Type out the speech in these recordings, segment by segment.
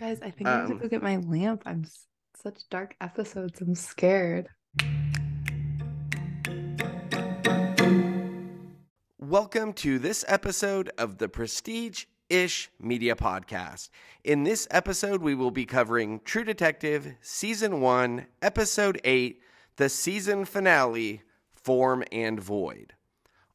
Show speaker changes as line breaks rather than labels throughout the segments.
Guys, I think I have to
Um,
go get my lamp. I'm such dark episodes. I'm scared.
Welcome to this episode of the Prestige Ish Media Podcast. In this episode, we will be covering True Detective Season 1, Episode 8, the season finale, Form and Void.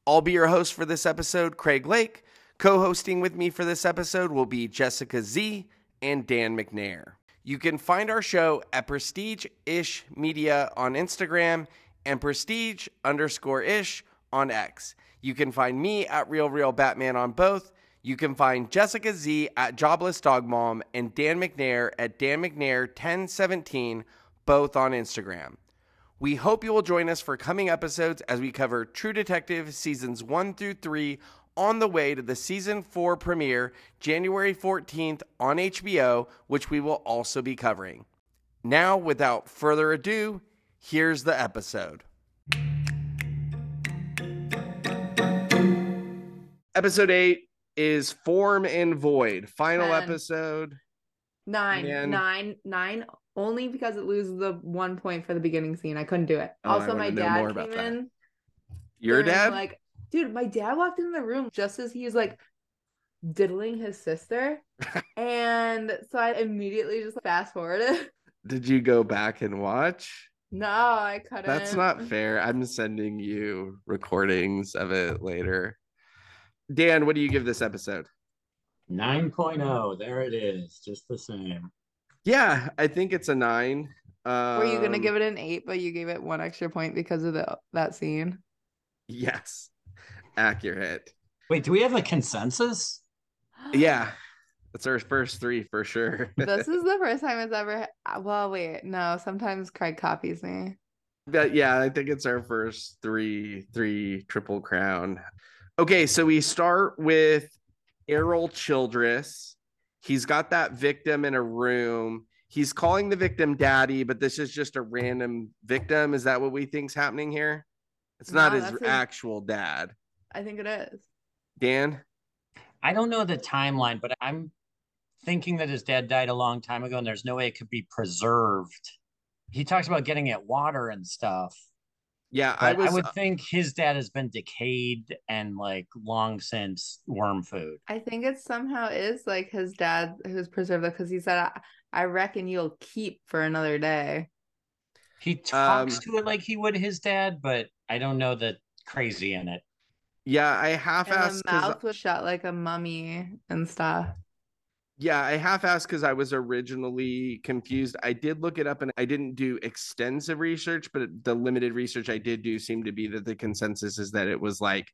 I'll be your host for this episode, Craig Lake. Co hosting with me for this episode will be Jessica Z and Dan McNair. You can find our show at Prestige Ish Media on Instagram and Prestige underscore Ish on X. You can find me at Real Real Batman on both. You can find Jessica Z at Jobless Dog Mom and Dan McNair at Dan McNair 1017, both on Instagram. We hope you will join us for coming episodes as we cover True Detective seasons 1 through 3 on the way to the season 4 premiere January 14th on HBO, which we will also be covering. Now, without further ado, here's the episode. Episode 8 is Form and Void, final
Ten.
episode.
Nine,
Man.
nine, nine. Only because it loses the one point for the beginning scene. I couldn't do it.
Oh,
also, my dad came
that.
in.
Your dad?
Like, dude, my dad walked in the room just as he was like diddling his sister, and so I immediately just fast forwarded.
Did you go back and watch?
No, I couldn't.
That's not fair. I'm sending you recordings of it later. Dan, what do you give this episode?
9.0. There it is. Just the same.
Yeah, I think it's a nine. Um,
Were you gonna give it an eight, but you gave it one extra point because of the that scene?
Yes, accurate.
Wait, do we have a consensus?
Yeah, it's our first three for sure.
this is the first time it's ever. Well, wait, no. Sometimes Craig copies me.
but yeah, I think it's our first three, three triple crown. Okay, so we start with Errol Childress. He's got that victim in a room. He's calling the victim daddy, but this is just a random victim. Is that what we think's happening here? It's not
No,
his
his-
actual dad.
I think it is.
Dan?
I don't know the timeline, but I'm thinking that his dad died a long time ago and there's no way it could be preserved. He talks about getting it water and stuff.
Yeah, I
But I,
was uh,
would think his dad has been decayed and like long since worm food.
I think it somehow is like his dad who's preserved it because he said, I, "I reckon you'll keep for another day."
He talks
Um,
to it like he would his dad, but I don't know the crazy in it.
Yeah, I half
the mouth was shut like a mummy and stuff.
Yeah, I half asked because I was originally confused. I did look it up and I didn't do extensive research, but the limited research I did do seemed to be that the consensus is that it was like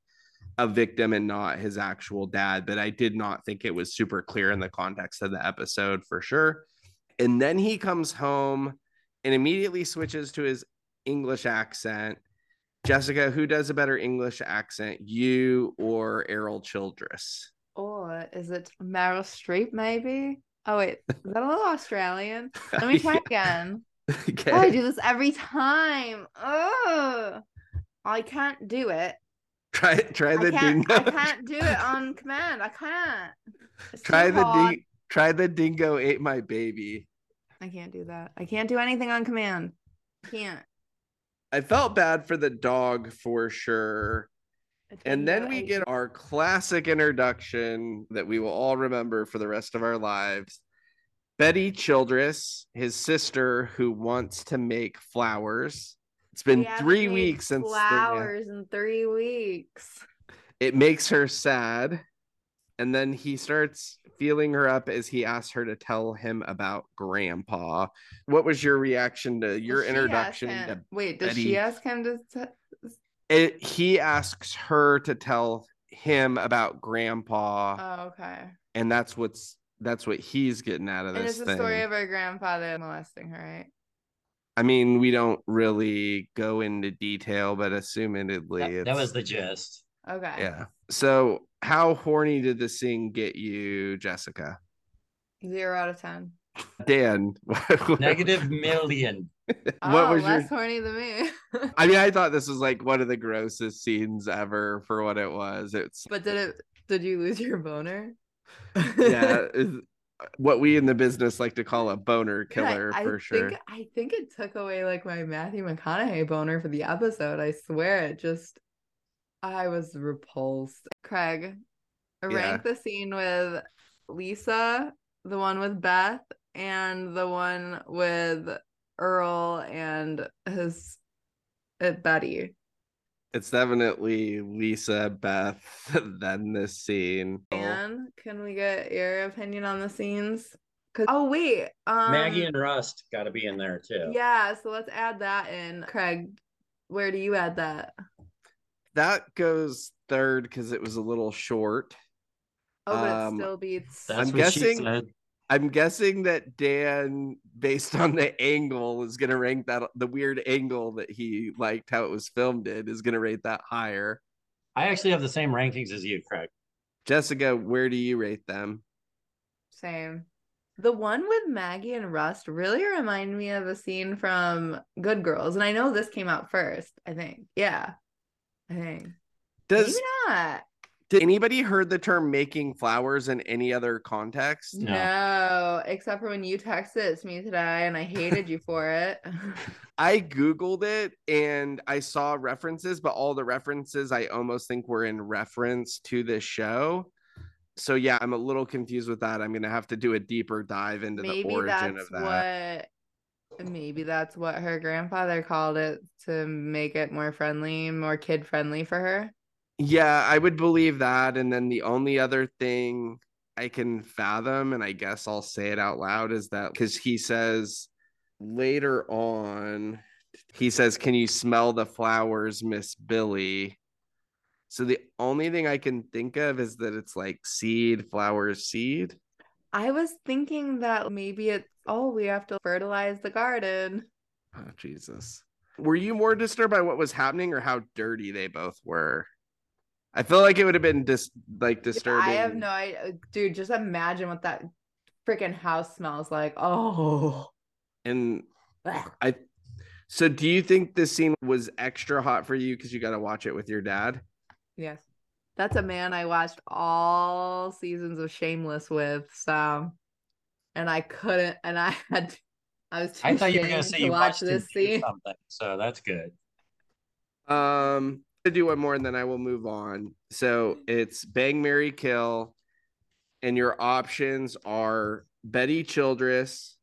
a victim and not his actual dad. But I did not think it was super clear in the context of the episode for sure. And then he comes home and immediately switches to his English accent. Jessica, who does a better English accent, you or Errol Childress?
Or is it Meryl Streep? Maybe. Oh wait, is that a little Australian? Let me try again.
Okay.
Oh, I do this every time. Oh, I can't do it.
Try try the
I
dingo.
I can't do it on command. I can't. It's
try the ding- try the dingo ate my baby.
I can't do that. I can't do anything on command. Can't.
I felt bad for the dog for sure. And then we get our classic introduction that we will all remember for the rest of our lives. Betty Childress, his sister, who wants to make flowers. It's been three weeks since the-
flowers in three weeks.
it makes her sad. And then he starts feeling her up as he asks her to tell him about grandpa. What was your reaction to your
Does
introduction
him-
to
Wait, does
Betty-
she ask him to? t-
it, he asks her to tell him about grandpa
Oh, okay.
and that's what's that's what he's getting out of
And
this
it's the story of her grandfather molesting her, right?
i mean we don't really go into detail but assumedly
That,
it's,
that was the gist.
Okay.
yeah so how horny did this thing get you jessica
Zero out of ten.
dan
Negative million.
what
oh,
was
less
your
horny than me.
i mean i thought this was like one of the grossest scenes ever for what it was it's
but did it? Did you lose your boner?
yeah it's- uh, what we in the business like to call a boner
Dude, I-
killer
I,
for sure.
Think, I think it took away like my Matthew McConaughey boner for the episode. I swear it just I was repulsed. Craig, rank the scene with Lisa, the one with Beth, and the one with Earl and his uh, Betty.
It's definitely Lisa, Beth, then this scene.
And can we get your opinion on the scenes? Cause oh wait, um,
Maggie and Rust got to be in there too.
yeah. So let's add that in. Craig, where do you add that?
That goes third because it was a little short.
Oh, but
Um,
it still beats.
That's
I'm
what
guessing-
she said.
I'm guessing that Dan, based on the angle, is gonna rank that the weird angle that he liked how it was filmed in, is gonna rate that higher.
I actually have the same rankings as you, Craig.
Jessica, where do you rate them?
Same. The one with Maggie and Rust really reminded me of a scene from Good Girls, and I know this came out first. I think, yeah, I think
Does
maybe not.
did anybody heard the term making flowers in any other context?
No.
No. except for when you texted it me today, and I hated you for it.
I googled it and I saw references, but all the references I almost think were in reference to this show. So yeah, I'm a little confused with that. I'm gonna have to do a deeper dive into the origin
that's
of that.
what. Maybe that's what her grandfather called it to make it more friendly, more kid friendly for her.
Yeah, I would believe that. And then the only other thing I can fathom, and I guess I'll say it out loud, is that because he says later on, he says, Can you smell the flowers, Miss Billy? So the only thing I can think of is that it's like seed, flowers, seed.
I was thinking that maybe it's oh, we have to fertilize the garden.
Oh, Jesus. Were you more disturbed by what was happening or how dirty they both were? I feel like it would have been dis- like disturbing.
I have no idea, dude. Just imagine what that freaking house smells like. Oh,
And I so do you think this scene was extra hot for you because you got to watch it with your dad?
yes, that's a man I watched all seasons of Shameless with. So, and I couldn't, and I had, I was. Too
I thought you were going to
ashamed
say you
watch
watched
this
this
scene.
something, so that's good.
Um, to do one more and then I will move on. So it's Bang Mary Kill, and your options are Betty Childress,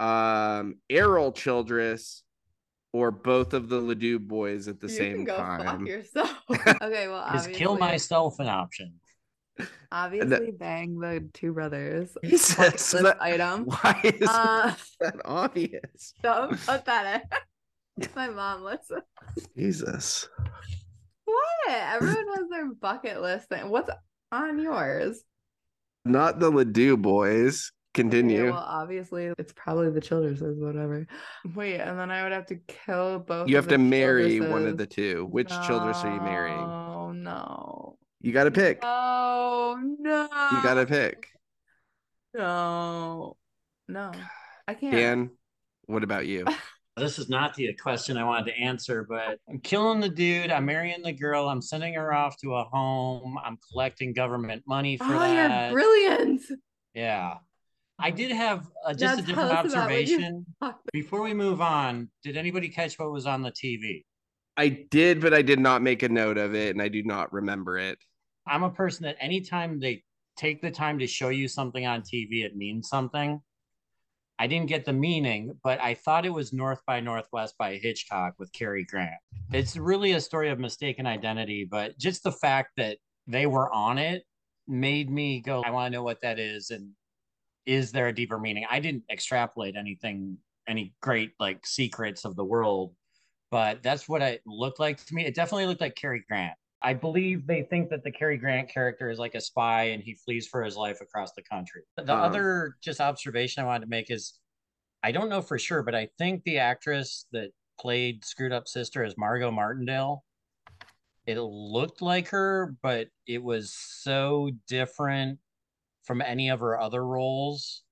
um, Errol Childress, or both of the Ledoux boys at the
you
same
can go
time.
fuck yourself. okay, well,
Is
obviously,
kill myself an option?
Obviously, bang the two brothers.
That-
item.
Why is
Uh,
that obvious?
don't put that in. My mom listens.
Jesus.
What? Everyone has their bucket list thing. What's on yours?
Not the Ledoux boys.
Okay,
Continue.
well, obviously, it's probably the Childresses, whatever. Wait, and then I would have to kill both.
you have to marry one of the two. Which Childress are you marrying?
Oh no!
You got to pick.
Oh no!
You got to pick.
No, no, I can't.
Dan, what about you?
This is not the question I wanted to answer, but I'm killing the dude. I'm marrying the girl. I'm sending her off to a home. I'm collecting government money for
oh,
that.
you're brilliant.
Yeah. I did have uh, just
Now
a different
us you
observation. Before we move on, did anybody catch what was on the TV?
I did, but I did not make a note of it, and I do not remember it.
I'm a person that anytime they take the time to show you something on TV, it means something. I didn't get the meaning, but I thought it was North by Northwest by Hitchcock with Cary Grant. It's really a story of mistaken identity, but just the fact that they were on it made me go, I want to know what that is. And is there a deeper meaning? I didn't extrapolate anything, any great like secrets of the world, but that's what it looked like to me. It definitely looked like Cary Grant. I believe they think that the Cary Grant character is like a spy and he flees for his life across the country. The
Um,
other just observation I wanted to make is I don't know for sure, but I think the actress that played Screwed Up Sister is Margot Martindale. It looked like her, but it was so different from any of her other roles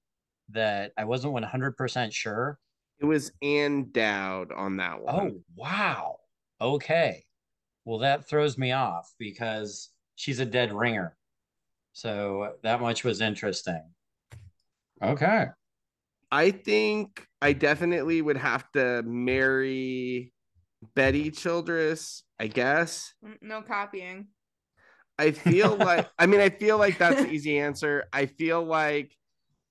that I wasn't 100% sure.
It was Ann Dowd on that one.
Oh, wow. Okay. Well, that throws me off because she's a dead ringer. So that much was interesting. Okay.
I think I definitely would have to marry Betty Childress, I guess.
Mm, No copying.
I feel like I mean I feel like that's the easy answer. I feel like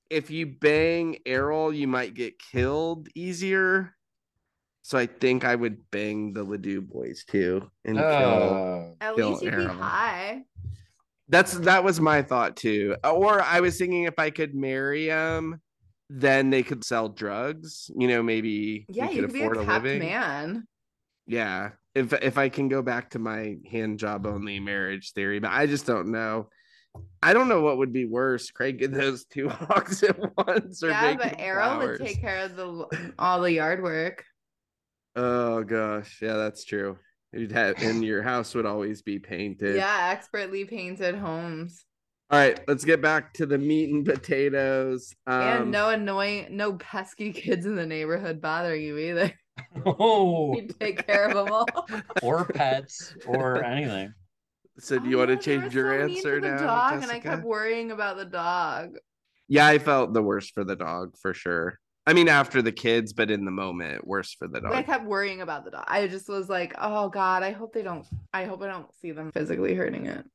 if you bang Errol, you might get killed easier. So I think I would bang the Ledoux boys too and kill.
Oh.
At
Kill
least you'd be high.
That's that was my thought too. Uh, or I was thinking if I could marry them, then they could sell drugs. You know, maybe
Yeah,
we
you
could
could be
afford
a
a living.
man.
Yeah. If if I can go back to my hand job only marriage theory, but I just don't know. I don't know what would be worse, cranking those two hogs at once or
Yeah, but Errol
flowers.
would take care of the all the yard work.
Oh gosh, yeah, that's true. You'd have, and your house would always be painted.
Yeah, expertly painted homes.
All right, let's get back to the meat and potatoes. Um,
and no annoying, no pesky kids in the neighborhood bothering you either.
Oh.
You take care of them all.
or pets or anything.
So do
Oh,
you want to
yeah, they
change your
so mean
answer
to the
now,
dog, and I kept worrying about the dog.
Yeah, I felt the worst for the dog for sure. I mean, after the kids, but in the moment, worse for the
dog. I kept worrying about the dog. I just was like, oh god, I hope they don't. I hope I don't see them physically hurting it.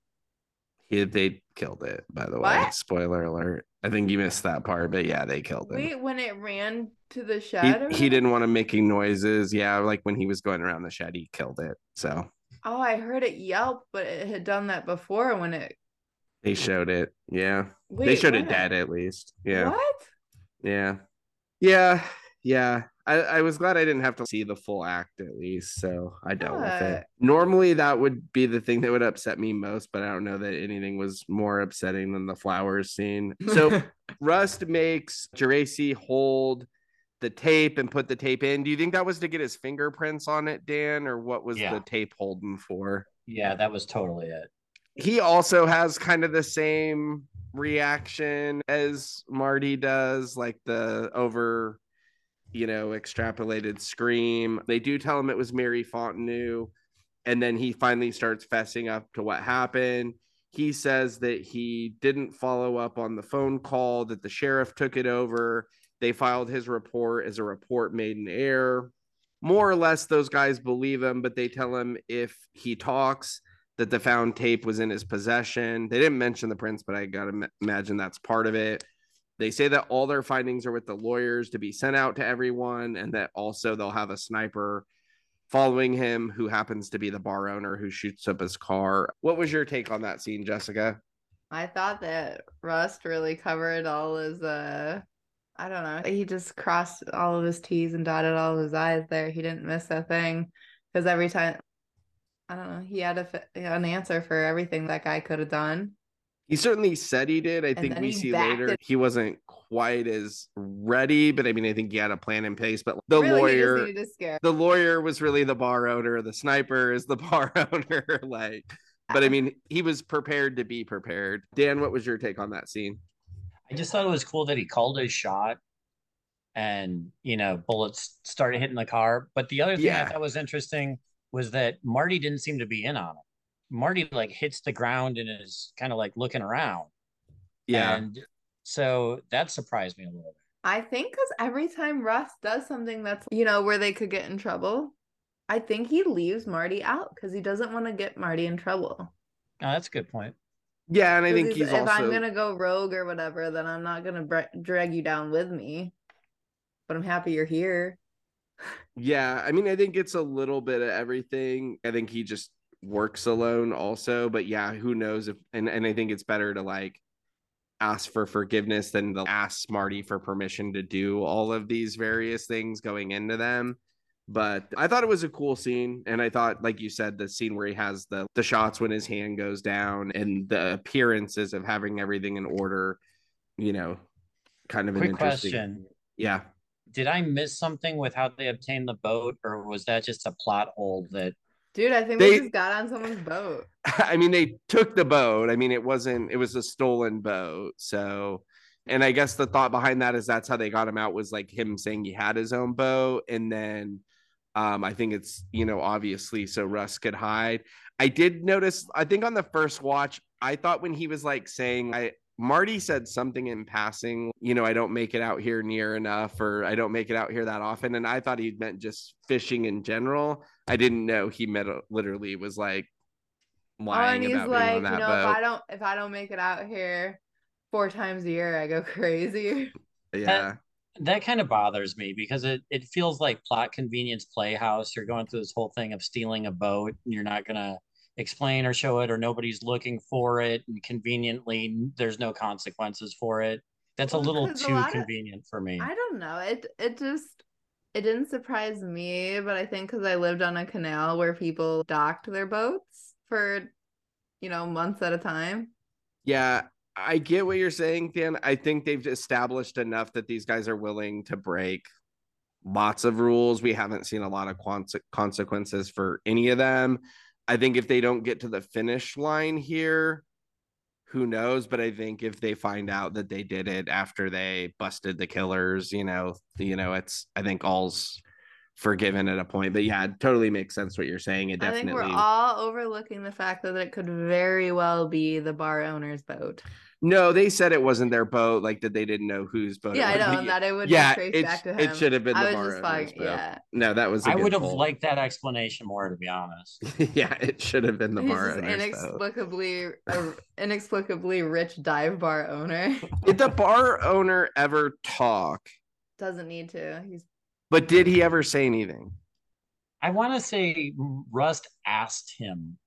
He, they killed it, by the way.
What?
Spoiler alert. I think you missed that part, but yeah, they killed it.
Wait, when it ran to the shed, or
he didn't want to making noises. Yeah, like when he was going around the shed, he killed it. So
Oh, I heard it yelp, but it had done that before when it.
they showed it. Yeah.
Wait,
they showed it dead at least. Yeah.
What?
Yeah. Yeah. Yeah. I, I was glad I didn't have to see the full act at least. So I dealt with it. Normally that would be the thing that would upset me most, but I don't know that anything was more upsetting than the flowers scene. So Rust makes Geraci hold the tape and put the tape in. Do you think that was to get his fingerprints on it, Dan, or what was
Yeah.
the tape holding for?
Yeah, that was totally it.
he also has kind of the same reaction as Marty does, like the over, you know, extrapolated scream. They do tell him it was Mary Fontenot, and then he finally starts fessing up to what happened. He says that he didn't follow up on the phone call, that the sheriff took it over. They filed his report as a report made in error. More or less, those guys believe him, but they tell him if he talks, that the found tape was in his possession. They didn't mention the prints, but I got to imagine that's part of it. They say that all their findings are with the lawyers to be sent out to everyone, and that also they'll have a sniper following him who happens to be the bar owner who shoots up his car. What was your take on that scene, Jessica?
I thought that Rust really covered all his uh I don't know. He just crossed all of his T's and dotted all of his I's there. He didn't miss a thing because every time I don't know, he had a, an answer for everything that guy could have done.
He certainly said he did. I think we see later
it.
he wasn't quite as ready, but I mean, I think he had a plan in place. But the
really,
lawyer,
he just needed to scare.
the lawyer was really the bar owner the sniper is the bar owner like but i mean he was prepared to be prepared dan what was your take on that scene
I just thought it was cool that he called his shot and, you know, bullets started hitting the car. But the other thing
Yeah.
I thought was interesting was that Marty didn't seem to be in on it. Marty like hits the ground and is kind of like looking around.
yeah
And so that surprised me a little bit.
I think because every time Rust does something that's you know where they could get in trouble, I think he leaves Marty out because he doesn't want to get Marty in trouble.
Oh, that's a good point.
yeah and i
'Cause
think
he's-
he's
if
also
I'm gonna go rogue or whatever, then I'm not gonna bra- drag you down with me. But I'm happy you're here.
Yeah i mean i think it's a little bit of everything. I think he just works alone also but yeah who knows if and, and i think it's better to like ask for forgiveness than to ask Marty for permission to do all of these various things going into them. But i thought it was a cool scene and i thought like you said the scene where he has the the shots when his hand goes down and the appearances of having everything in order you know kind of an interesting
question.
yeah
Did I miss something with how they obtained the boat, or was that just a plot hole that
Dude, I think they,
They-
just got on someone's boat.
I mean, they took the boat. I mean, it wasn't, it was a stolen boat. So, and I guess the thought behind that is that's how they got him out was like him saying he had his own boat. And then um, I think it's, you know, obviously so Rust could hide. I did notice, I think on the first watch, I thought when he was like saying, I, Marty said something in passing, you know, I don't make it out here near enough, or I don't make it out here that often. And I thought he meant just fishing in general. I didn't know he meant uh, literally was like
lying oh, and he's like, you know, boat. if I don't if I don't make it out here four times a year, I go crazy.
Yeah.
That, that kind of bothers me because it, it feels like plot convenience playhouse. You're going through this whole thing of stealing a boat and you're not gonna explain or show it or nobody's looking for it and conveniently there's no consequences for it. That's well, a little too a convenient
of,
for me.
I don't know it it just it didn't surprise me but i think because i lived on a canal where people docked their boats for you know months at a time.
Yeah i get what you're saying dan. I think they've established enough that these guys are willing to break lots of rules. We haven't seen a lot of consequences for any of them I think if they don't get to the finish line here, who knows? But I think if they find out that they did it after they busted the killers, you know, you know, it's I think all's forgiven at a point. But yeah, it totally makes sense what you're saying. It definitely. I
think we're all overlooking the fact that it could very well be the bar owner's boat.
No, they said it wasn't their boat, like that they didn't know whose boat.
Yeah, I know that it would yeah, be traced back to him.
It should have been I the bar like,
yeah.
No, that was.
I would have
pull.
liked that explanation more, to be honest.
yeah, it should have been the
He's
bar
owner. Inexplicably, inexplicably rich dive bar owner.
did the bar owner ever talk?
Doesn't need to. He's.
But did he ever say anything?
I want to say Rust asked him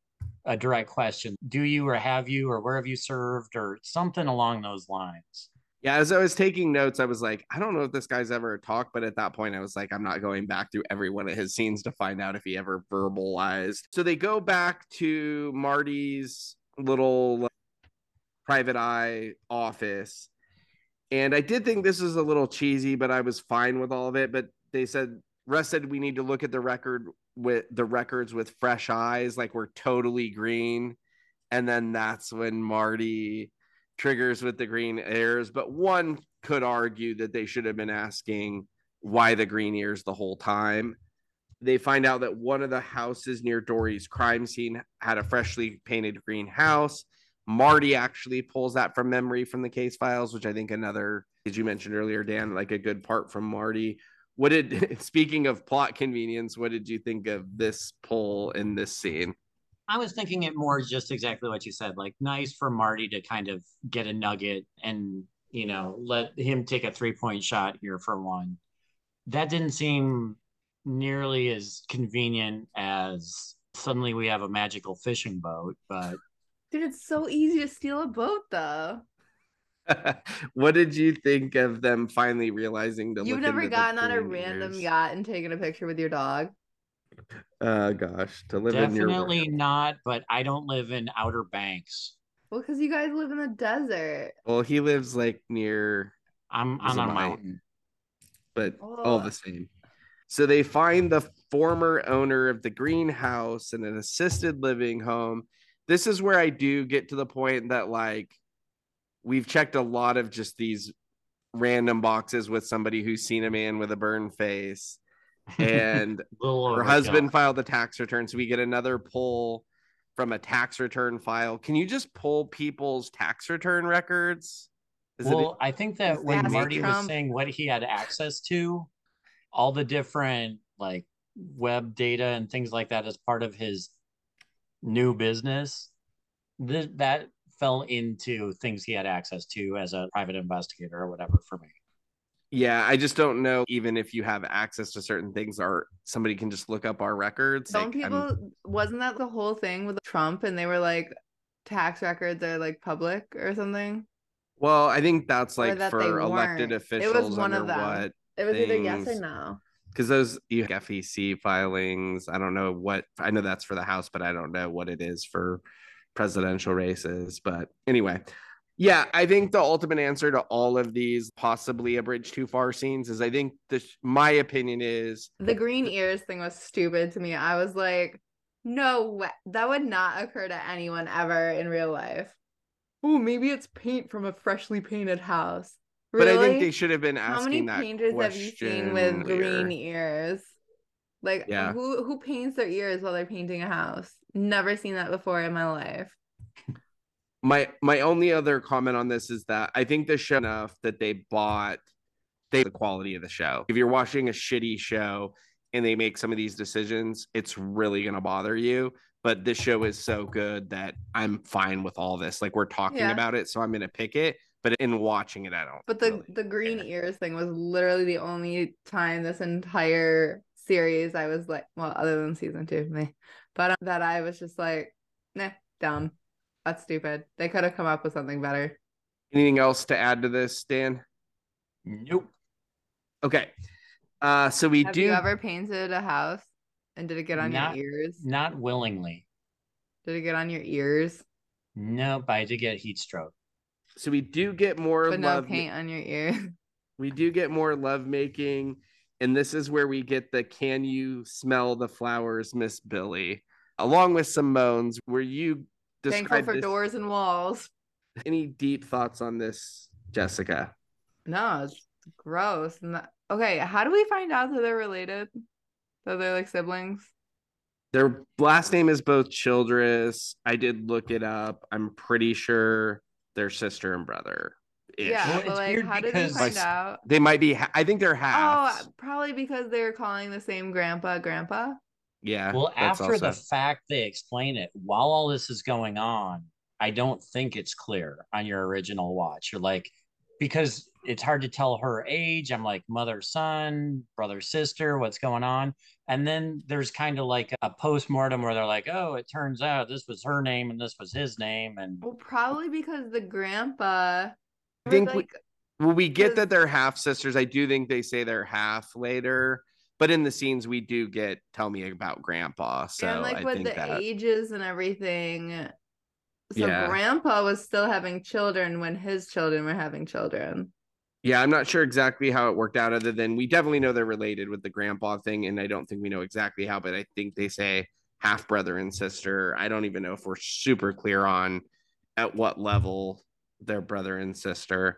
a direct question. Do you or have you or where have you served or something along those lines?
Yeah as i was taking notes i was like i don't know if this guy's ever talked but at that point i was like i'm not going back through every one of his scenes to find out if he ever verbalized. So they go back to marty's little uh, private eye office. And i did think this was a little cheesy but i was fine with all of it. But they said Rust said we need to look at the record with the records with fresh eyes, like we're totally green. And then that's when Marty triggers with the green ears. But one could argue that they should have been asking why the green ears the whole time. They find out that one of the houses near Dory's crime scene had a freshly painted green house. Marty actually pulls that from memory from the case files, which I think another, as you mentioned earlier, Dan, like a good part from Marty what did speaking of plot convenience what did you think of this pull in this scene?
I was thinking it more just exactly what you said like nice for marty to kind of get a nugget and you know let him take a three point shot here for one. That didn't seem nearly as convenient as suddenly we have a magical fishing boat but
dude it's so easy to steal a boat though
what did you think of them finally realizing to
You've never gotten on a random yacht and taken a picture with your dog?
Uh gosh, to live
Definitely
in your...
not, but I don't live in Outer Banks.
Well, because you guys live in the desert.
Well, he lives like near
I'm on a mountain.
But oh. all the same. So they find the former owner of the greenhouse in an assisted living home. This is where I do get to the point that like we've checked a lot of just these random boxes with somebody who's seen a man with a burned face. And her husband filed a tax return so we get another pull from a tax return file. Can you just pull people's tax return records?
Is well it, i think that when marty Trump? was saying what he had access to all the different like web data and things like that as part of his new business th- that fell into things he had access to as a private investigator or whatever for me.
Yeah, I just don't know even if you have access to certain things or somebody can just look up our records.
Some like, people I'm... wasn't that the whole thing with Trump and they were like tax records are like public or something?
Well, I think that's like that for elected officials. It was one of them. What
it was things... either yes or no.
Because those you have FEC filings, I don't know what I know that's for the House, but I don't know what it is for presidential races. But anyway, yeah, I think the ultimate answer to all of these possibly a bridge too far scenes is I think the my opinion is
the green ears thing was stupid to me. I was like, no, that would not occur to anyone ever in real life. Oh, maybe it's paint from a freshly painted house.
Really? But I think they should have been asking
How many painters have you seen with green ears? Like yeah. who who paints their ears while they're painting a house? Never seen that before in my life.
My my only other comment on this is that I think the show enough that they bought they the quality of the show. If you're watching a shitty show and they make some of these decisions, it's really gonna bother you. But this show is so good that I'm fine with all this. Like we're talking
Yeah.
about it, so I'm gonna pick it. But in watching it, I don't.
But the
really
the green
care.
ears thing was literally the only time this entire series I was like, well, other than season two, me, but um, that I was just like, nah, dumb. That's stupid. They could have come up with something better.
Anything else to add to this, Dan?
Nope.
Okay. Uh, so we
Have
do.
you ever painted a house and did it get on
Not-
your ears?
Not willingly.
Did it get on your ears?
Nope. I did get heat stroke.
so we do get more
But no
love.
paint on your ears.
We do get more love making, and this is where we get the "Can you smell the flowers, Miss Billy?" along with some moans. Where you
Thankful for
this-
doors and walls.
Any deep thoughts on this, Jessica?
No, it's gross. Okay, how do we find out that they're related? That they're like siblings?
Their last name is both Childress. I did look it up. I'm pretty sure they're sister and brother.
Yeah,
Well,
but like, how did we
because-
find out?
They might be. ha- I think they're half.
Oh, probably because they're calling the same grandpa grandpa.
yeah.
Well,
that's
after the fact they explain it, while all this is going on, I don't think it's clear on your original watch. You're like, because it's hard to tell her age. I'm like, mother, son, brother, sister, what's going on? And then there's kind of like a post mortem where they're like, oh, it turns out this was her name and this was his name. And
Well, probably because the grandpa.
I think we- Well, we get that they're half sisters. I do think they say they're half later, but in the scenes we do get tell me about grandpa. So
and like
I
with the
that
ages and everything. So
Yeah.
grandpa was still having children when his children were having children.
yeah, I'm not sure exactly how it worked out, other than we definitely know they're related with the grandpa thing, and I don't think we know exactly how, but I think they say half brother and sister. I don't even know if we're super clear on at what level they're brother and sister.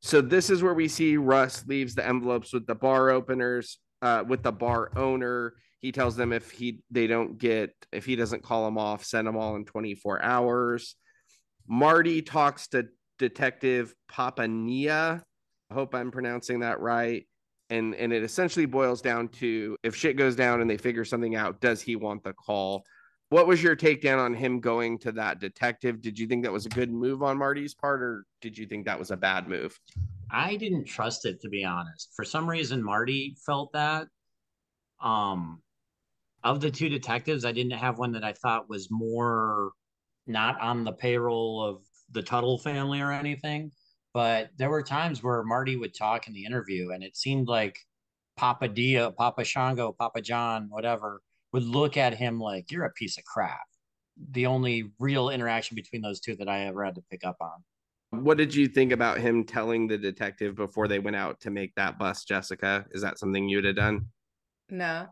So this is where we see Rust leaves the envelopes with the bar openers, uh, with the bar owner. He tells them if he they don't get if he doesn't call them off, send them all in 24 hours. Marty talks to Detective Papania. I hope I'm pronouncing that right. And and it essentially boils down to if shit goes down and they figure something out, does he want the call? What was your takedown on him going to that detective? Did you think that was a good move on Marty's part, or did you think that was a bad move?
I didn't trust it to be honest. For some reason, Marty felt that. Um, of the two detectives, I didn't have one that I thought was more not on the payroll of the Tuttle family or anything. But there were times where Marty would talk in the interview, and it seemed like Papa Dia, Papa Shango, Papa John, whatever, would look at him like you're a piece of crap. The only real interaction between those two that I ever had to pick up on.
What did you think about him telling the detective before they went out to make that bust, Jessica? Is that something you'd have done?
No.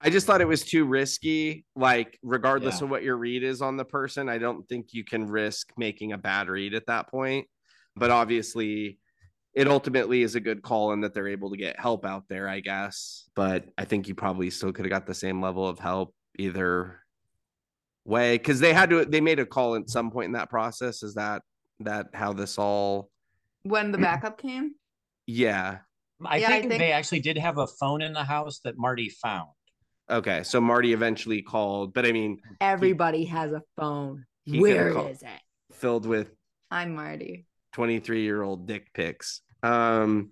I just thought it was too risky. Like, regardless
Yeah.
of what your read is on the person, I don't think you can risk making a bad read at that point. But obviously, it ultimately is a good call in that they're able to get help out there, I guess. But I think you probably still could have got the same level of help either way because they had to, they made a call at some point in that process. Is that that how this all?
When the backup came?
Yeah.
I,
Yeah, I
think
think-
they actually did have a phone in the house that Marty found.
Okay. So Marty eventually called, but I mean,
Everybody has a phone.
He
Where
could've
is
called-
it?
filled with
I'm Marty.
23 year old dick pics. Um,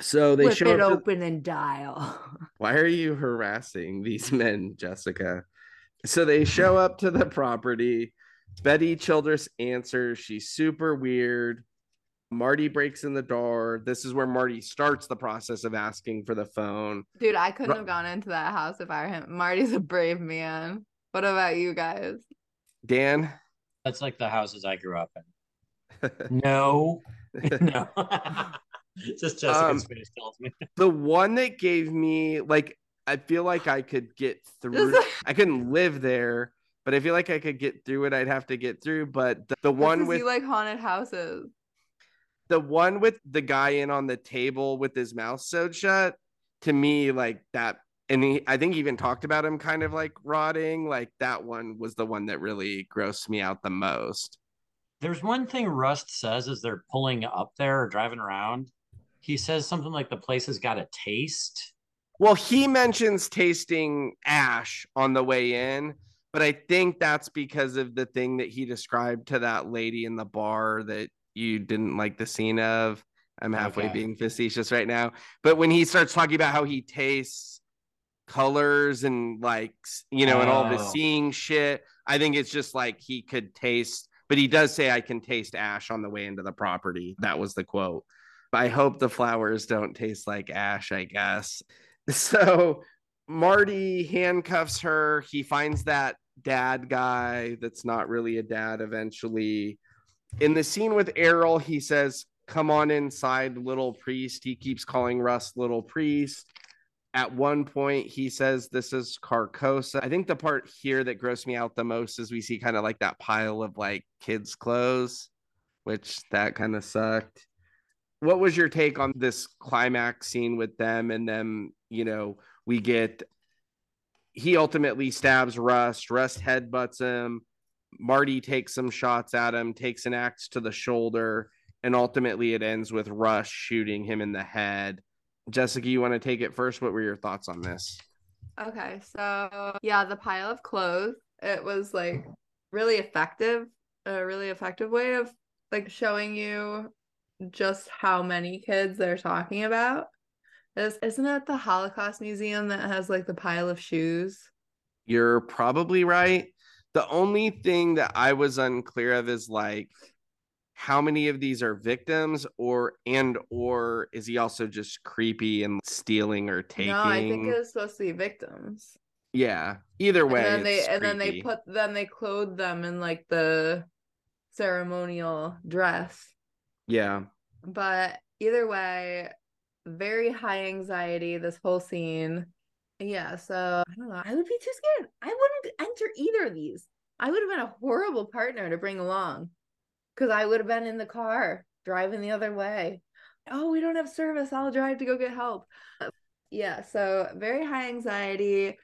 so they
Flip
show
it
up to-
open and dial.
Why are you harassing these men, Jessica? So they show up to the property. Betty Childress answers. She's super weird. Marty breaks in the door. This is where Marty starts the process of asking for the phone.
Dude, I couldn't
Ru-
have gone into that house if I were him. Marty's a brave man. What about you guys?
Dan,
That's like the houses I grew up in. No, no. Just Jessica's
Um,
face tells me.
the one that gave me like I feel like I could get through. I couldn't live there, but I feel like I could get through it. I'd have to get through. But the, the
That's
one
'cause
with
you like haunted houses.
the one with the guy in on the table with his mouth sewed shut, to me, like that and he, I think he even talked about him kind of like rotting. Like that one was the one that really grossed me out the most.
There's one thing Rust says as they're pulling up there or driving around. He says something like the place has got a taste.
Well, he mentions tasting ash on the way in, but I think that's because of the thing that he described to that lady in the bar that you didn't like the scene of. I'm halfway okay. being facetious right now. But when he starts talking about how he tastes colors and like you know, oh. and all the oh. seeing shit, I think it's just like he could taste, but he does say I can taste ash on the way into the property. That was the quote. I hope the flowers don't taste like ash, I guess. So Marty handcuffs her. He finds that dad guy that's not really a dad eventually. In the scene with Errol, he says, Come on inside, little priest. He keeps calling Rust little priest. At one point, he says this is Carcosa. I think the part here that grossed me out the most is we see kind of like that pile of like kids' clothes, which that kind of sucked. What was your take on this climax scene with them and them? You know, we get he ultimately stabs Rust. Rust headbutts him. Marty takes some shots at him, takes an axe to the shoulder, and ultimately it ends with Rust shooting him in the head. Jessica, you want to take it first? What were your thoughts on this?
Okay, so yeah, the pile of clothes, it was like really effective, a really effective way of like showing you just how many kids they're talking about. Is, isn't it the Holocaust Museum that has like the pile of shoes?
You're probably right. The only thing that I was unclear of is like how many of these are victims or and or is he also just creepy and stealing or taking? No,
I think it was supposed to be victims.
Yeah. Either way.
And then they and then they put then they clothed them in like the ceremonial dress.
Yeah.
But either way, very high anxiety this whole scene. Yeah, so I don't know. I would be too scared. I wouldn't enter either of these. I would have been a horrible partner to bring along because I would have been in the car driving the other way. Oh, we don't have service. I'll drive to go get help. Yeah, so very high anxiety,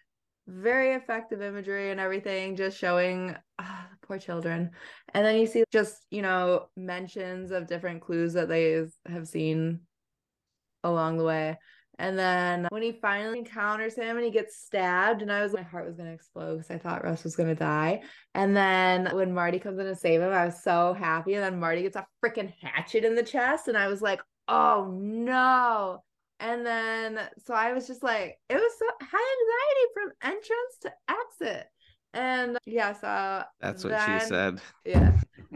very effective imagery and everything, just showing ah, poor children. And then you see just, you know, mentions of different clues that they have seen along the way. And then when he finally encounters him and he gets stabbed, and I was my heart was gonna explode because I thought Rust was gonna die. And then when Marty comes in to save him, I was so happy. And then Marty gets a freaking hatchet in the chest, and I was like, oh no. And then so I was just like, it was so high anxiety from entrance to exit. And yeah, so
that's what then, she said.
Yeah.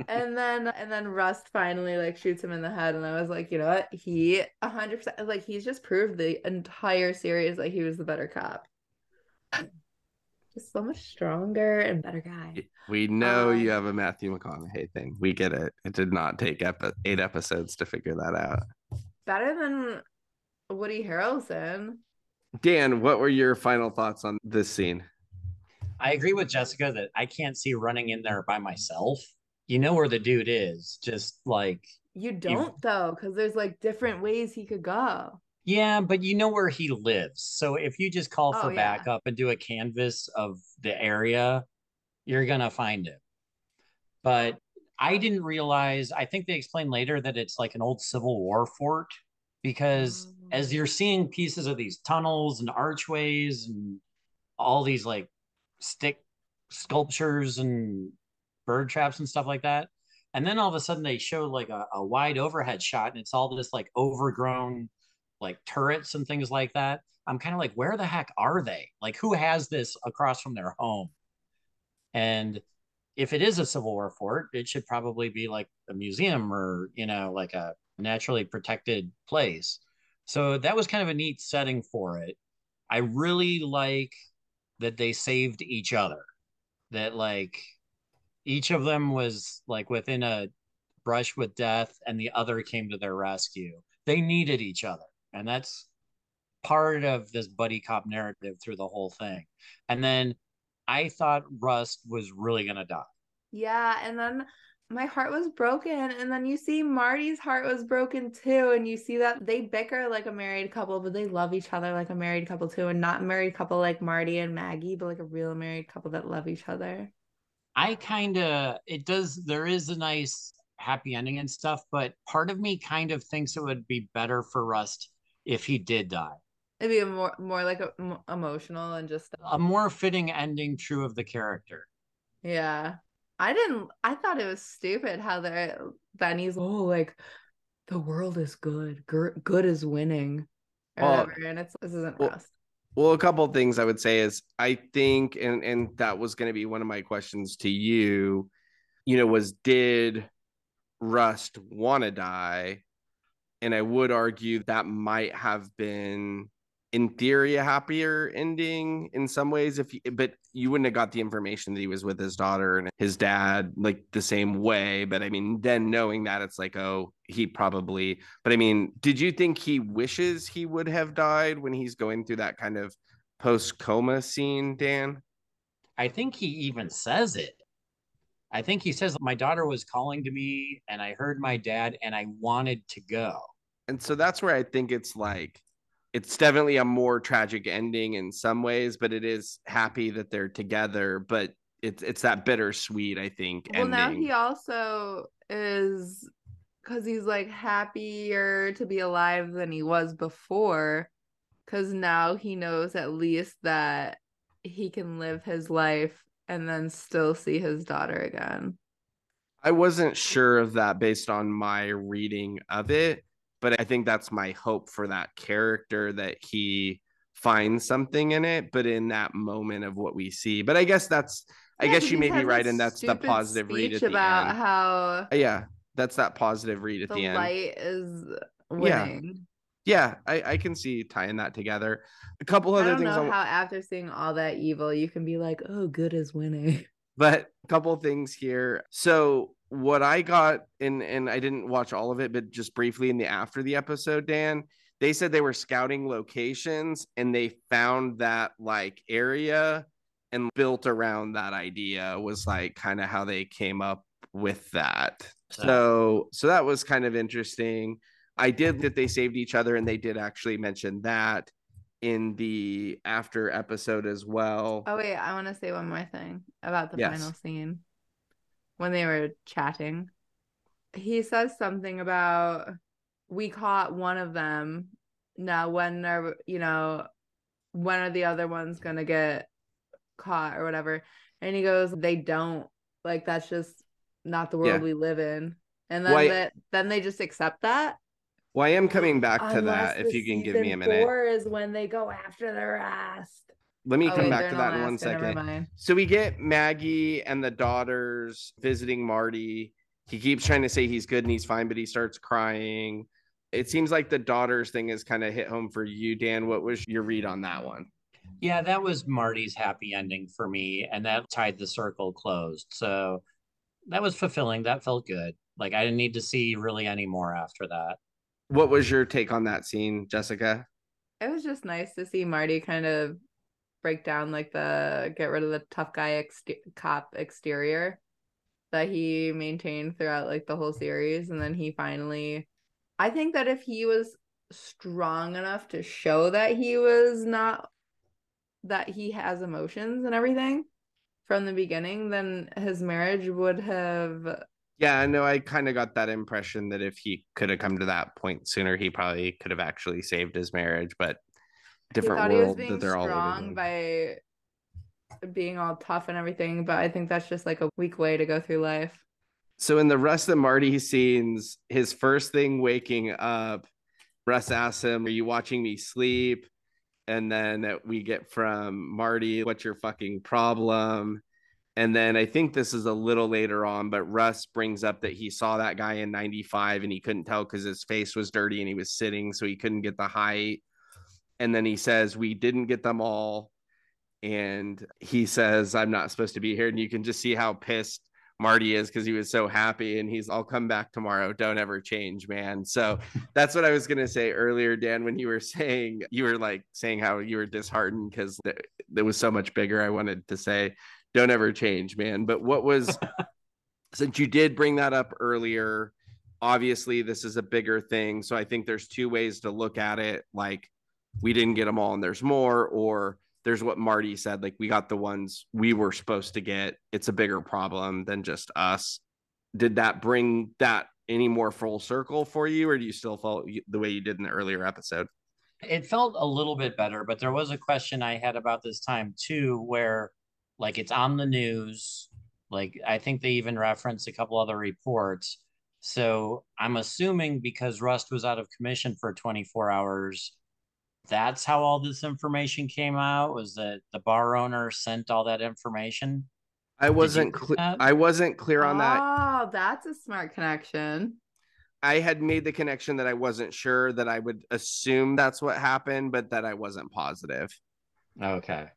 And then and then Rust finally like shoots him in the head, and I was like, you know what? He hundred percent like he's just proved the entire series like he was the better cop. Just so much stronger and better guy.
We know um, you have a Matthew McConaughey thing. We get it. It did not take epi- eight episodes to figure that out.
Better than Woody Harrelson.
Dan, what were your final thoughts on this scene?
I agree with Jessica that I can't see running in there by myself. You know where the dude is, just like
you don't you... though, because there's like different ways he could go.
Yeah, but you know where he lives. So if you just call oh, for oh, yeah. backup and do a canvas of the area, you're gonna find it. But I didn't realize, I think they explained later that it's like an old Civil War fort because oh. as mm. you're seeing pieces of these tunnels and archways and all these like stick sculptures and bird traps and stuff like that. And then all of a sudden they show like a, a wide overhead shot and it's all this like overgrown like turrets and things like that. I'm kind of like, where the heck are they? Like, who has this across from their home? And if it is a Civil War fort, it should probably be like a museum or, you know, like a naturally protected place. So that was kind of a neat setting for it. I really like that they saved each other. That like each of them was like within a brush with death and the other came to their rescue. They needed each other. And that's part of this buddy cop narrative through the whole thing. And then I thought Rust was really to die.
Yeah. And then my heart was broken. And then you see Marty's heart was broken too. And you see that they bicker like a married couple, but they love each other like a married couple too. And not a married couple like Marty and Maggie, but like a real married couple that love each other.
I kind of, it does, there is a nice happy ending and stuff, but part of me kind of thinks it would be better for Rust if he did die.
It'd be a more, more like a, m- emotional and just
a more fitting ending, true of the character.
Yeah. I didn't. I thought it was stupid how the Benny's oh like the world is good, good, good is winning, or well, whatever, and it's this isn't
well,
Rust.
Well, a couple of things I would say is I think, and and that was going to be one of my questions to you. You know, was did Rust want to die? And I would argue that might have been in theory a happier ending in some ways if but you wouldn't have got the information that he was with his daughter and his dad like the same way but i mean then knowing that it's like oh he probably but i mean did you think he wishes he would have died when he's going through that kind of post coma scene dan?
I think he even says it. I think he says my daughter was calling to me and i heard my dad and i wanted to go.
And so that's where i think it's like it's definitely a more tragic ending in some ways, but it is happy that they're together. But it's it's that bittersweet, I think.
Well, ending. now he also is because he's like happier to be alive than he was before, because now he knows at least that he can live his life and then still see his daughter again.
I wasn't sure of that based on my reading of it but I think that's my hope for that character that he finds something in it, but in that moment of what we see. But I guess that's I guess you may be right, and that's the positive read at the about
end. how
uh, yeah, that's that positive read at the, the end.
Light is winning.
Yeah. yeah, I, I can see tying that together. A couple other
I don't
things.
Know how after seeing all that evil, you can be like, "Oh, good is winning."
But a couple things here. So what I got, and and I didn't watch all of it, but just briefly in the after the episode, Dan, they said they were scouting locations and they found that like area and built around that idea was like kind of how they came up with that. So so that was kind of interesting. I did that they saved each other and they did actually mention that in the after episode as well.
Oh wait, I want to say one more thing about the yes. final scene when they were chatting. He says something about we caught one of them. Now when are you know when are the other ones gonna get caught or whatever? And he goes, They don't. Like that's just not the world yeah. we live in. And then well, then they just accept that.
Well, I am coming back to Unless that if you can give me a minute.
Four is when they go after the rest
let me oh, come wait, back to that in one second. So we get Maggie and the daughters visiting Marty. He keeps trying to say he's good and he's fine, but he starts crying. It seems like the daughters thing is kind of hit home for you, Dan. What was your read on that one?
Yeah, that was Marty's happy ending for me, and that tied the circle closed. So that was fulfilling. That felt good. Like I didn't need to see really any more after that.
What was your take on that scene, Jessica?
It was just nice to see Marty kind of break down like the get rid of the tough guy ex- cop exterior that he maintained throughout like the whole series and then he finally I think that if he was strong enough to show that he was not that he has emotions and everything from the beginning then his marriage would have
yeah, I know. I kind of got that impression that if he could have come to that point sooner, he probably could have actually saved his marriage. But different world that they're all strong
by being all tough and everything, but I think that's just like a weak way to go through life.
So in the rest of Marty scenes, his first thing waking up, Rust asks him, Are you watching me sleep? And then we get from Marty, What's your fucking problem? And then I think this is a little later on, but Rust brings up that he saw that guy in 95 and he couldn't tell because his face was dirty and he was sitting, so he couldn't get the height and then he says we didn't get them all. And he says i'm not supposed to be here. And you can just see how pissed marty is because he was so happy. And he's i'll come back tomorrow. Don't ever change man. So that's what i was going to say earlier dan when you were saying you were like saying how you were disheartened because it was so much bigger i wanted to say. Don't ever change man. But what was since you did bring that up earlier, obviously this is a bigger thing. So I think there's two ways to look at it. Like we didn't get them all and there's more, or there's what Marty said, like we got the ones we were supposed to get. It's a bigger problem than just us. Did that bring that any more full circle for you, or do you still feel the way you did in the earlier episode?
It felt a little bit better, but there was a question I had about this time too, where like it's on the news. Like I think they even referenced a couple other reports. So I'm assuming because Rust was out of commission for 24 hours, that's how all this information came out. Was that the bar owner sent all that information?
I wasn't clear. I wasn't clear on that.
Oh, that's a smart connection.
I had made the connection that I wasn't sure that I would assume that's what happened, but that I wasn't positive.
Okay.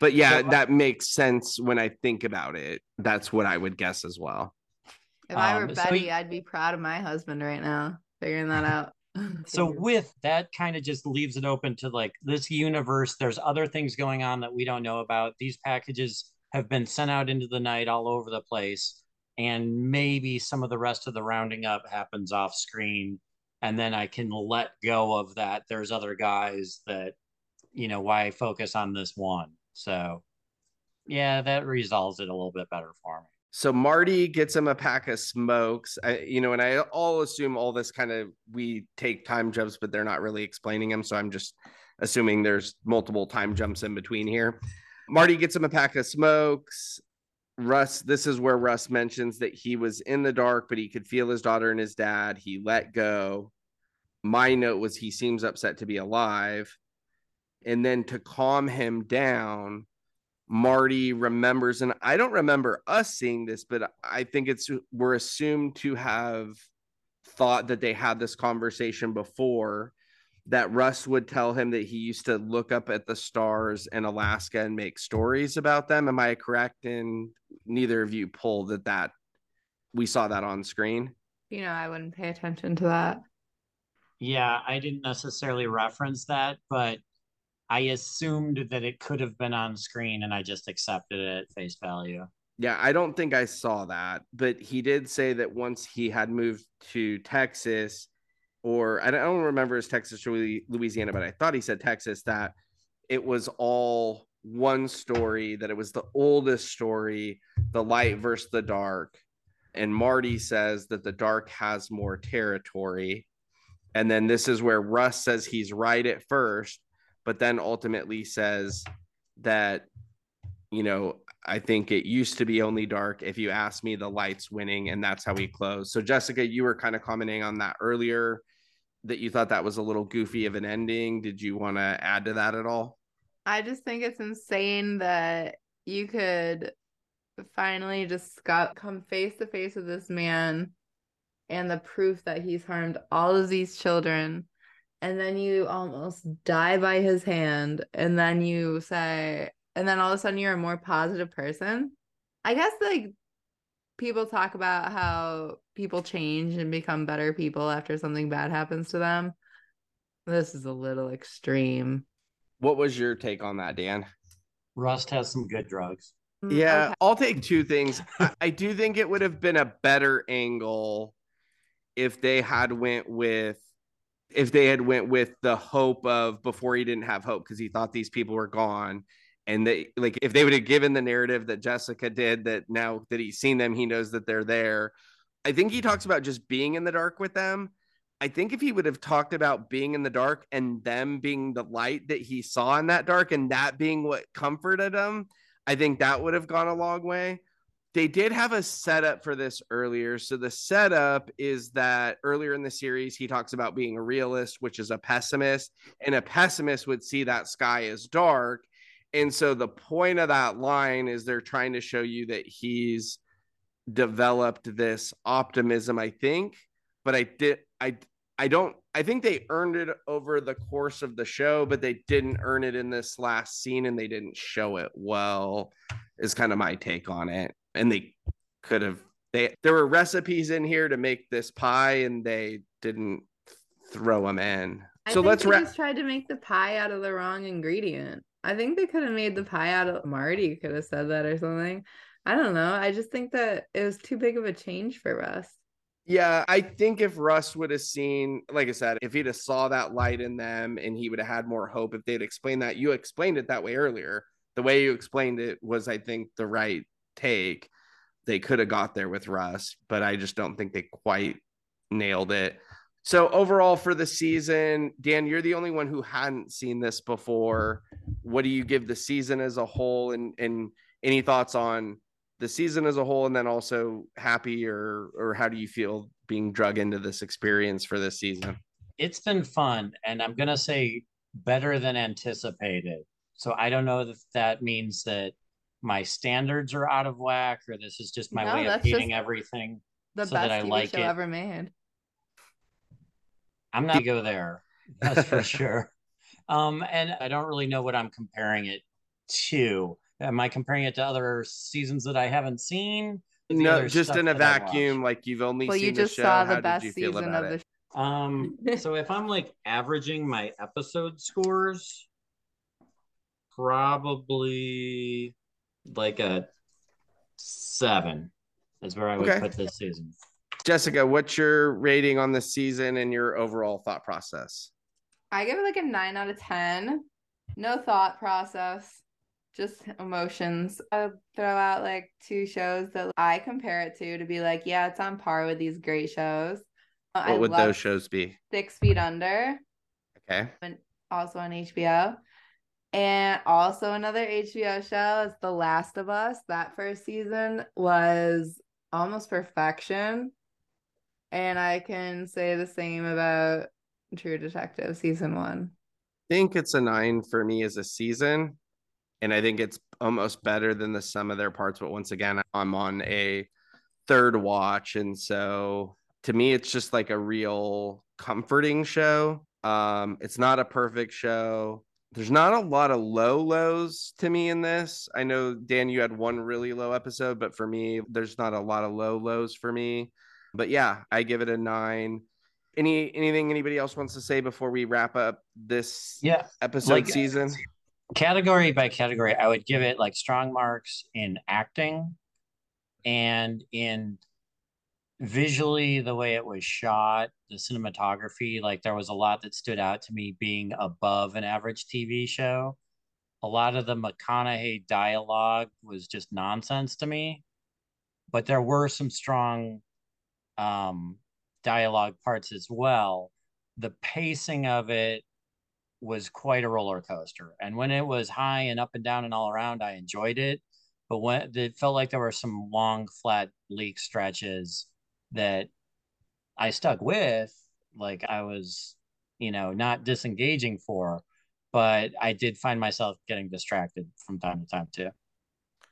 But yeah, so, that makes sense when I think about it. That's what I would guess as well.
If um, I were Betty, so he, I'd be proud of my husband right now, figuring that out.
so with that kind of just leaves it open to like this universe there's other things going on that we don't know about. These packages have been sent out into the night all over the place and maybe some of the rest of the rounding up happens off screen and then i can let go of that. There's other guys that you know why focus on this one? So yeah that resolves it a little bit better for me
so marty gets him a pack of smokes I, you know and i all assume all this kind of we take time jumps but they're not really explaining them so i'm just assuming there's multiple time jumps in between here marty gets him a pack of smokes Rust, this is where Rust mentions that he was in the dark, but he could feel his daughter and his dad. He let go. My note was he seems upset to be alive. And then to calm him down, Marty remembers, and I don't remember us seeing this, but I think it's we're assumed to have thought that they had this conversation before that Rust would tell him that he used to look up at the stars in Alaska and make stories about them. Am I correct in neither of you pulled that that we saw that on screen?
You know, I wouldn't pay attention to that.
Yeah, I didn't necessarily reference that, but I assumed that it could have been on screen and I just accepted it at face value.
Yeah, I don't think I saw that, but he did say that once he had moved to Texas, or I don't remember his Texas or Louisiana, but I thought he said Texas, that it was all one story, that it was the oldest story, the light versus the dark. And Marty says that the dark has more territory. And then this is where Rust says he's right at first, but then ultimately says that, you know, I think it used to be only dark. If you ask me, the light's winning, and that's how we close. So, Jessica, you were kind of commenting on that earlier that you thought that was a little goofy of an ending. Did you want to add to that at all?
I just think it's insane that you could finally just got come face to face with this man and the proof that he's harmed all of these children and then you almost die by his hand and then you say and then all of a sudden you're a more positive person i guess like people talk about how people change and become better people after something bad happens to them this is a little extreme
what was your take on that, Dan?
Rust has some good drugs.
Mm, yeah, okay. I'll take two things. I, I do think it would have been a better angle if they had went with if they had went with the hope of before he didn't have hope because he thought these people were gone and they like if they would have given the narrative that Jessica did that now that he's seen them he knows that they're there I think he talks about just being in the dark with them I think if he would have talked about being in the dark and them being the light that he saw in that dark and that being what comforted him, I think that would have gone a long way. They did have a setup for this earlier. So the setup is that earlier in the series, he talks about being a realist, which is a pessimist, and a pessimist would see that sky as dark. And so the point of that line is they're trying to show you that he's developed this optimism, I think. But I did I I don't I think they earned it over the course of the show, but they didn't earn it in this last scene and they didn't show it well is kind of my take on it. And they could have they there were recipes in here to make this pie and they didn't throw them in.
I so let's ra- just tried to make the pie out of the wrong ingredient. I think they could have made the pie out of Marty could have said that or something. I don't know. I just think that it was too big of a change for Rust.
Yeah, I think if Rust would have seen, like I said, if he'd have saw that light in them and he would have had more hope if they'd explained that. You explained it that way earlier. The way you explained it was, I think, the right take. They could have got there with Rust, but I just don't think they quite nailed it. So overall for the season, Dan, you're the only one who hadn't seen this before. What do you give the season as a whole and and any thoughts on the season as a whole and then also happy or or how do you feel being drug into this experience for this season?
It's been fun and I'm to say better than anticipated. So I don't know if that means that my standards are out of whack or this is just my no, way of hating everything
the so best that I TV like show it. ever made.
I'm not gonna go there. That's for sure. Um, and I don't really know what I'm comparing it to. Am I comparing it to other seasons that I haven't seen?
No, just in a vacuum, like you've only well, seen you just the show. saw the How best season of the.
Show. Um, so if I'm like averaging my episode scores, probably like a seven is where I would okay. put this season.
Jessica, what's your rating on the season and your overall thought process?
I give it like a nine out of 10. No thought process, just emotions. I throw out like two shows that I compare it to to be like, yeah, it's on par with these great shows.
Uh, what I would those shows be?
Six Feet Under.
Okay.
And also on HBO. And also another HBO show is The Last of Us. That first season was almost perfection. And I can say the same about True Detective season one.
I think it's a nine for me as a season. And I think it's almost better than the sum of their parts. But once again, I'm on a third watch. And so to me, it's just like a real comforting show. Um, it's not a perfect show. There's not a lot of low lows to me in this. I know Dan, you had one really low episode, but for me, there's not a lot of low lows for me. But yeah, I give it a nine. Any anything anybody else wants to say before we wrap up this
yeah
episode like, season?
Category by category, I would give it like strong marks in acting and in visually the way it was shot, the cinematography. Like there was a lot that stood out to me being above an average TV show. A lot of the McConaughey dialogue was just nonsense to me, but there were some strong um, dialogue parts as well. The pacing of it was quite a roller coaster. And when it was high and up and down and all around, I enjoyed it. But when it felt like there were some long, flat leak stretches that I stuck with, like I was, you know, not disengaging for, but I did find myself getting distracted from time to time too.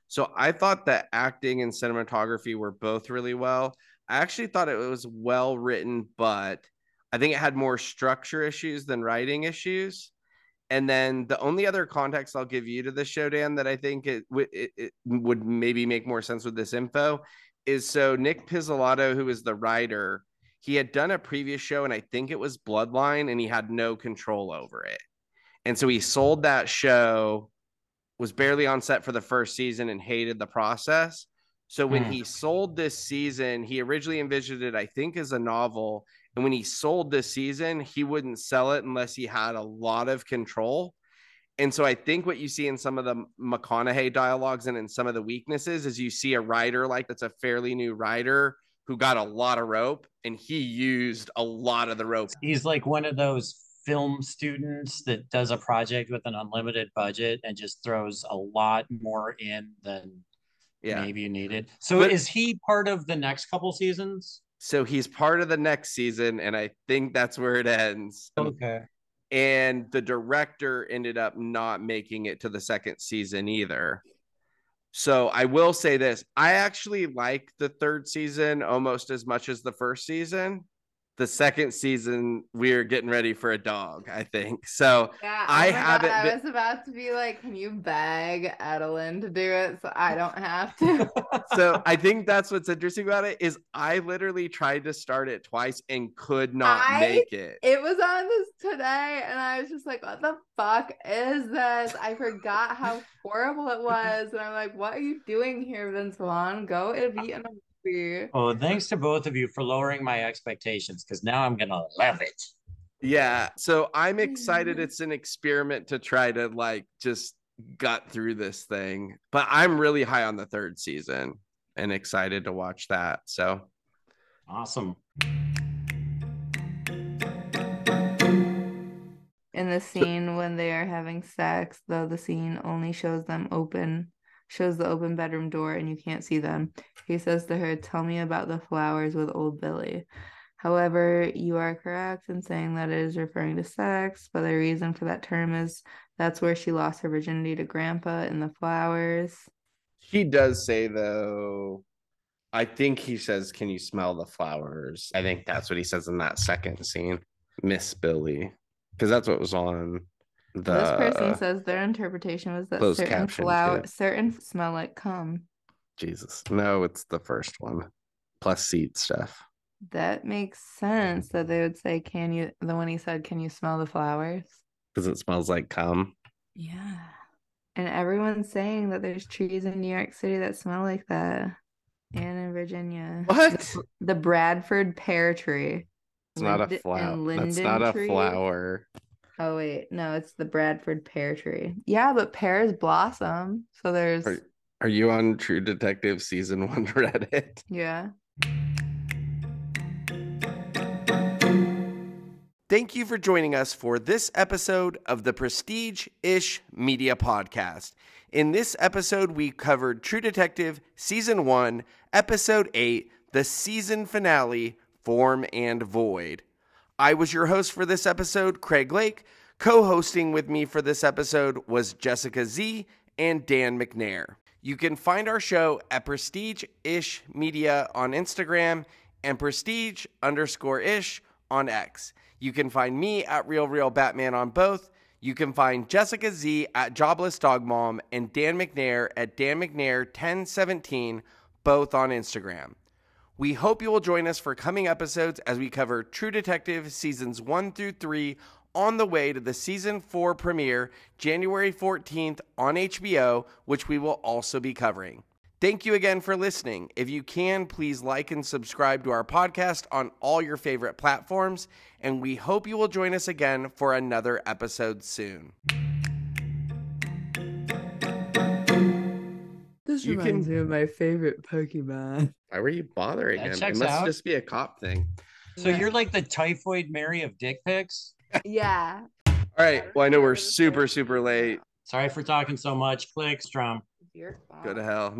So I thought that acting and cinematography were both really well. I actually thought it was well written, but I think it had more structure issues than writing issues. And then the only other context I'll give you to the show, Dan, that I think it, w- it, it would maybe make more sense with this info is so Nic Pizzolatto, who is the writer, he had done a previous show, and I think it was Bloodline, and he had no control over it. And so he sold that show, was barely on set for the first season, and hated the process. So when mm. he sold this season, he originally envisioned it, I think, as a novel. And when he sold this season, he wouldn't sell it unless he had a lot of control. And so I think what you see in some of the McConaughey dialogues and in some of the weaknesses is you see a writer like that's a fairly new writer who got a lot of rope and he used a lot of the rope.
He's like one of those film students that does a project with an unlimited budget and just throws a lot more in than yeah. maybe you needed. So but, is he part of the next couple seasons?
So he's part of the next season, and I think that's where it ends.
Okay.
And the director ended up not making it to the second season either. So I will say this I actually like the third season almost as much as the first season. The second season we're getting ready for a dog i think so
Yeah,
I
oh
haven't
God, I was about to be like, can you beg Adeline to do it so I don't have to?
so i think that's what's interesting about it is i literally tried to start it twice and could not
I-
make it
it was on this today, and I was just like, what the fuck is this? I forgot how horrible it was. And I'm like, what are you doing here, Vince Vaughn? Go and be in a movie.
Oh, well, thanks to both of you for lowering my expectations because now I'm gonna love it.
yeah so i'm excited it's an experiment to try to like just gut through this thing but i'm really high on the third season and excited to watch that so
Awesome.
In the scene when they are having sex, though the scene only shows them open, shows the open bedroom door and you can't see them. He says to her, Tell me about the flowers with old Billy. However, you are correct in saying that it is referring to sex, but the reason for that term is that's where she lost her virginity to Grandpa in the flowers.
He does say though, I think he says, "Can you smell the flowers?" I think that's what he says in that second scene, Miss Billy, because that's what was on the.
this person says their interpretation was that certain flower
too.
certain smell like cum.
Jesus, no, it's the first one, plus seed stuff.
That makes sense that they would say, Can you the one he said, Can you smell the flowers?
Because it smells like cum.
Yeah. And everyone's saying that there's trees in New York City that smell like that. And in Virginia.
What?
The, the Bradford pear tree.
It's not a flower. That's not a
trees.
flower.
Oh wait, no, it's the Bradford pear tree. Yeah, but pears blossom. So there's
Are, are you on True Detective season one Reddit?
yeah.
Thank you for joining us for this episode of the Prestige Ish Media Podcast. In this episode, we covered True Detective Season 1, Episode 8, the season finale, Form and Void. I was your host for this episode, Craig Lake. Co hosting with me for this episode was Jessica Z and Dan McNair. You can find our show at Prestige Ish Media on Instagram and Prestige underscore ish on X. You can find me at Real Real Batman on both. You can find Jessica Z at Jobless Dog Mom and Dan McNair at Dan McNair 1017, both on Instagram. We hope you will join us for coming episodes as we cover True Detective seasons 1 through 3 on the way to the season 4 premiere January 14th on HBO, which we will also be covering. Thank you again for listening. If you can, please like and subscribe to our podcast on all your favorite platforms, and we hope you will join us again for another episode soon.
This
You
reminds
can-
me of my favorite Pokemon.
Why were you bothering
That
him? It must
out.
just be a cop thing.
So you're like the typhoid Mary of dick pics?
Yeah.
All right. Well, I know we're super, super late.
Sorry for talking so much. Click, Strum.
Go to hell.